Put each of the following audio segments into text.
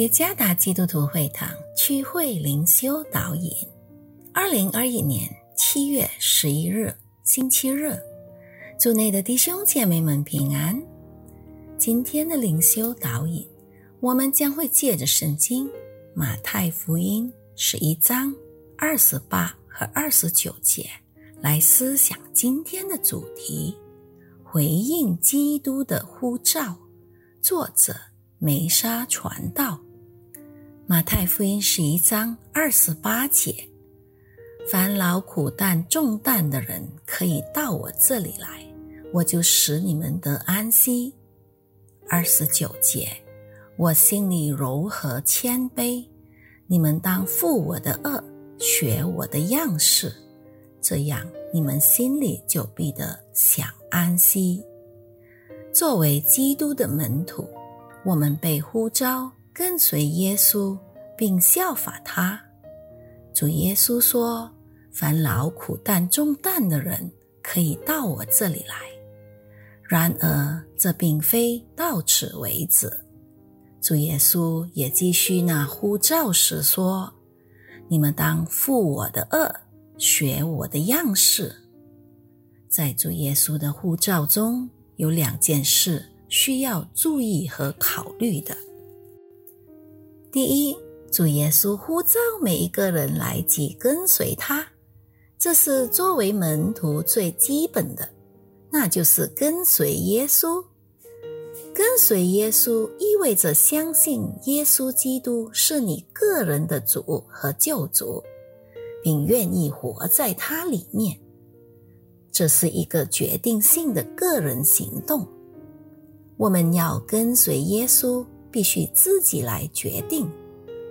耶加达基督徒会堂区会灵修导引，二零二一年七月十一日星期日，祝内的弟兄姐妹们平安。今天的灵修导引，我们将会借着圣经马太福音十一章二十八和二十九节来思想今天的主题：回应基督的呼召。作者。梅沙传道，马太福音十一章二十八节：凡劳苦担重担的人，可以到我这里来，我就使你们得安息。二十九节：我心里柔和谦卑，你们当负我的恶，学我的样式，这样你们心里就必得享安息。作为基督的门徒。我们被呼召跟随耶稣，并效法他。主耶稣说：“凡劳苦担重担的人，可以到我这里来。”然而，这并非到此为止。主耶稣也继续那呼召时说：“你们当负我的恶，学我的样式。”在主耶稣的呼召中有两件事。需要注意和考虑的。第一，主耶稣呼召每一个人来及跟随他，这是作为门徒最基本的，那就是跟随耶稣。跟随耶稣意味着相信耶稣基督是你个人的主和救主，并愿意活在他里面。这是一个决定性的个人行动。我们要跟随耶稣，必须自己来决定，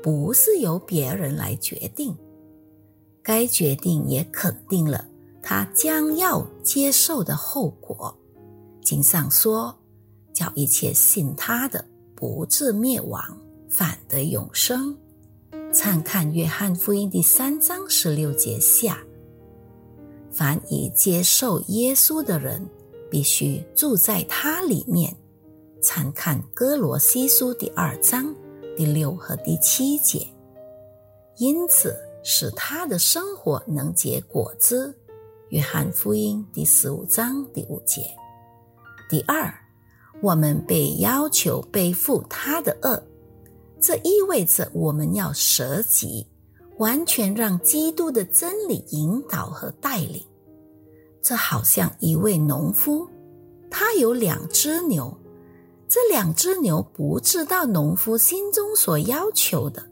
不是由别人来决定。该决定也肯定了他将要接受的后果。经上说：“叫一切信他的，不至灭亡，反得永生。”参看约翰福音第三章十六节下。凡已接受耶稣的人，必须住在他里面。参看哥罗西书第二章第六和第七节，因此使他的生活能结果子。约翰福音第十五章第五节。第二，我们被要求背负他的恶，这意味着我们要舍己，完全让基督的真理引导和带领。这好像一位农夫，他有两只牛。这两只牛不知道农夫心中所要求的，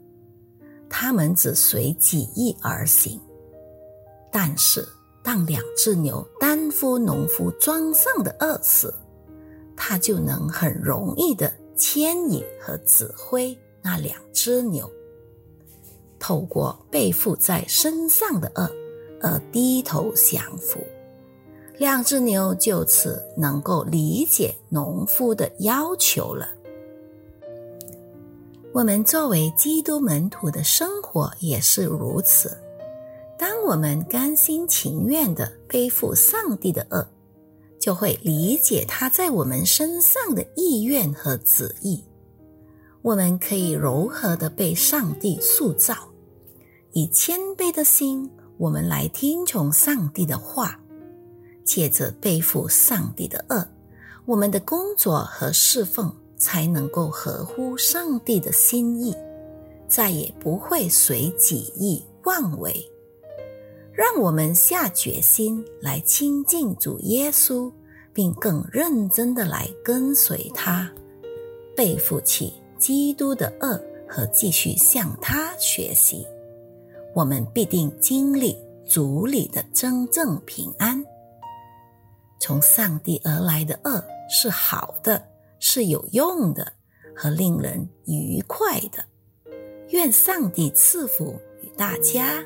他们只随己意而行。但是，当两只牛担负农夫庄上的恶时，他就能很容易的牵引和指挥那两只牛，透过背负在身上的恶而低头降服。两只牛就此能够理解农夫的要求了。我们作为基督门徒的生活也是如此。当我们甘心情愿的背负上帝的恶，就会理解他在我们身上的意愿和旨意。我们可以柔和的被上帝塑造，以谦卑的心，我们来听从上帝的话。借着背负上帝的恶，我们的工作和侍奉才能够合乎上帝的心意，再也不会随己意妄为。让我们下决心来亲近主耶稣，并更认真的来跟随他，背负起基督的恶和继续向他学习，我们必定经历主里的真正平安。从上帝而来的恶是好的，是有用的和令人愉快的。愿上帝赐福与大家。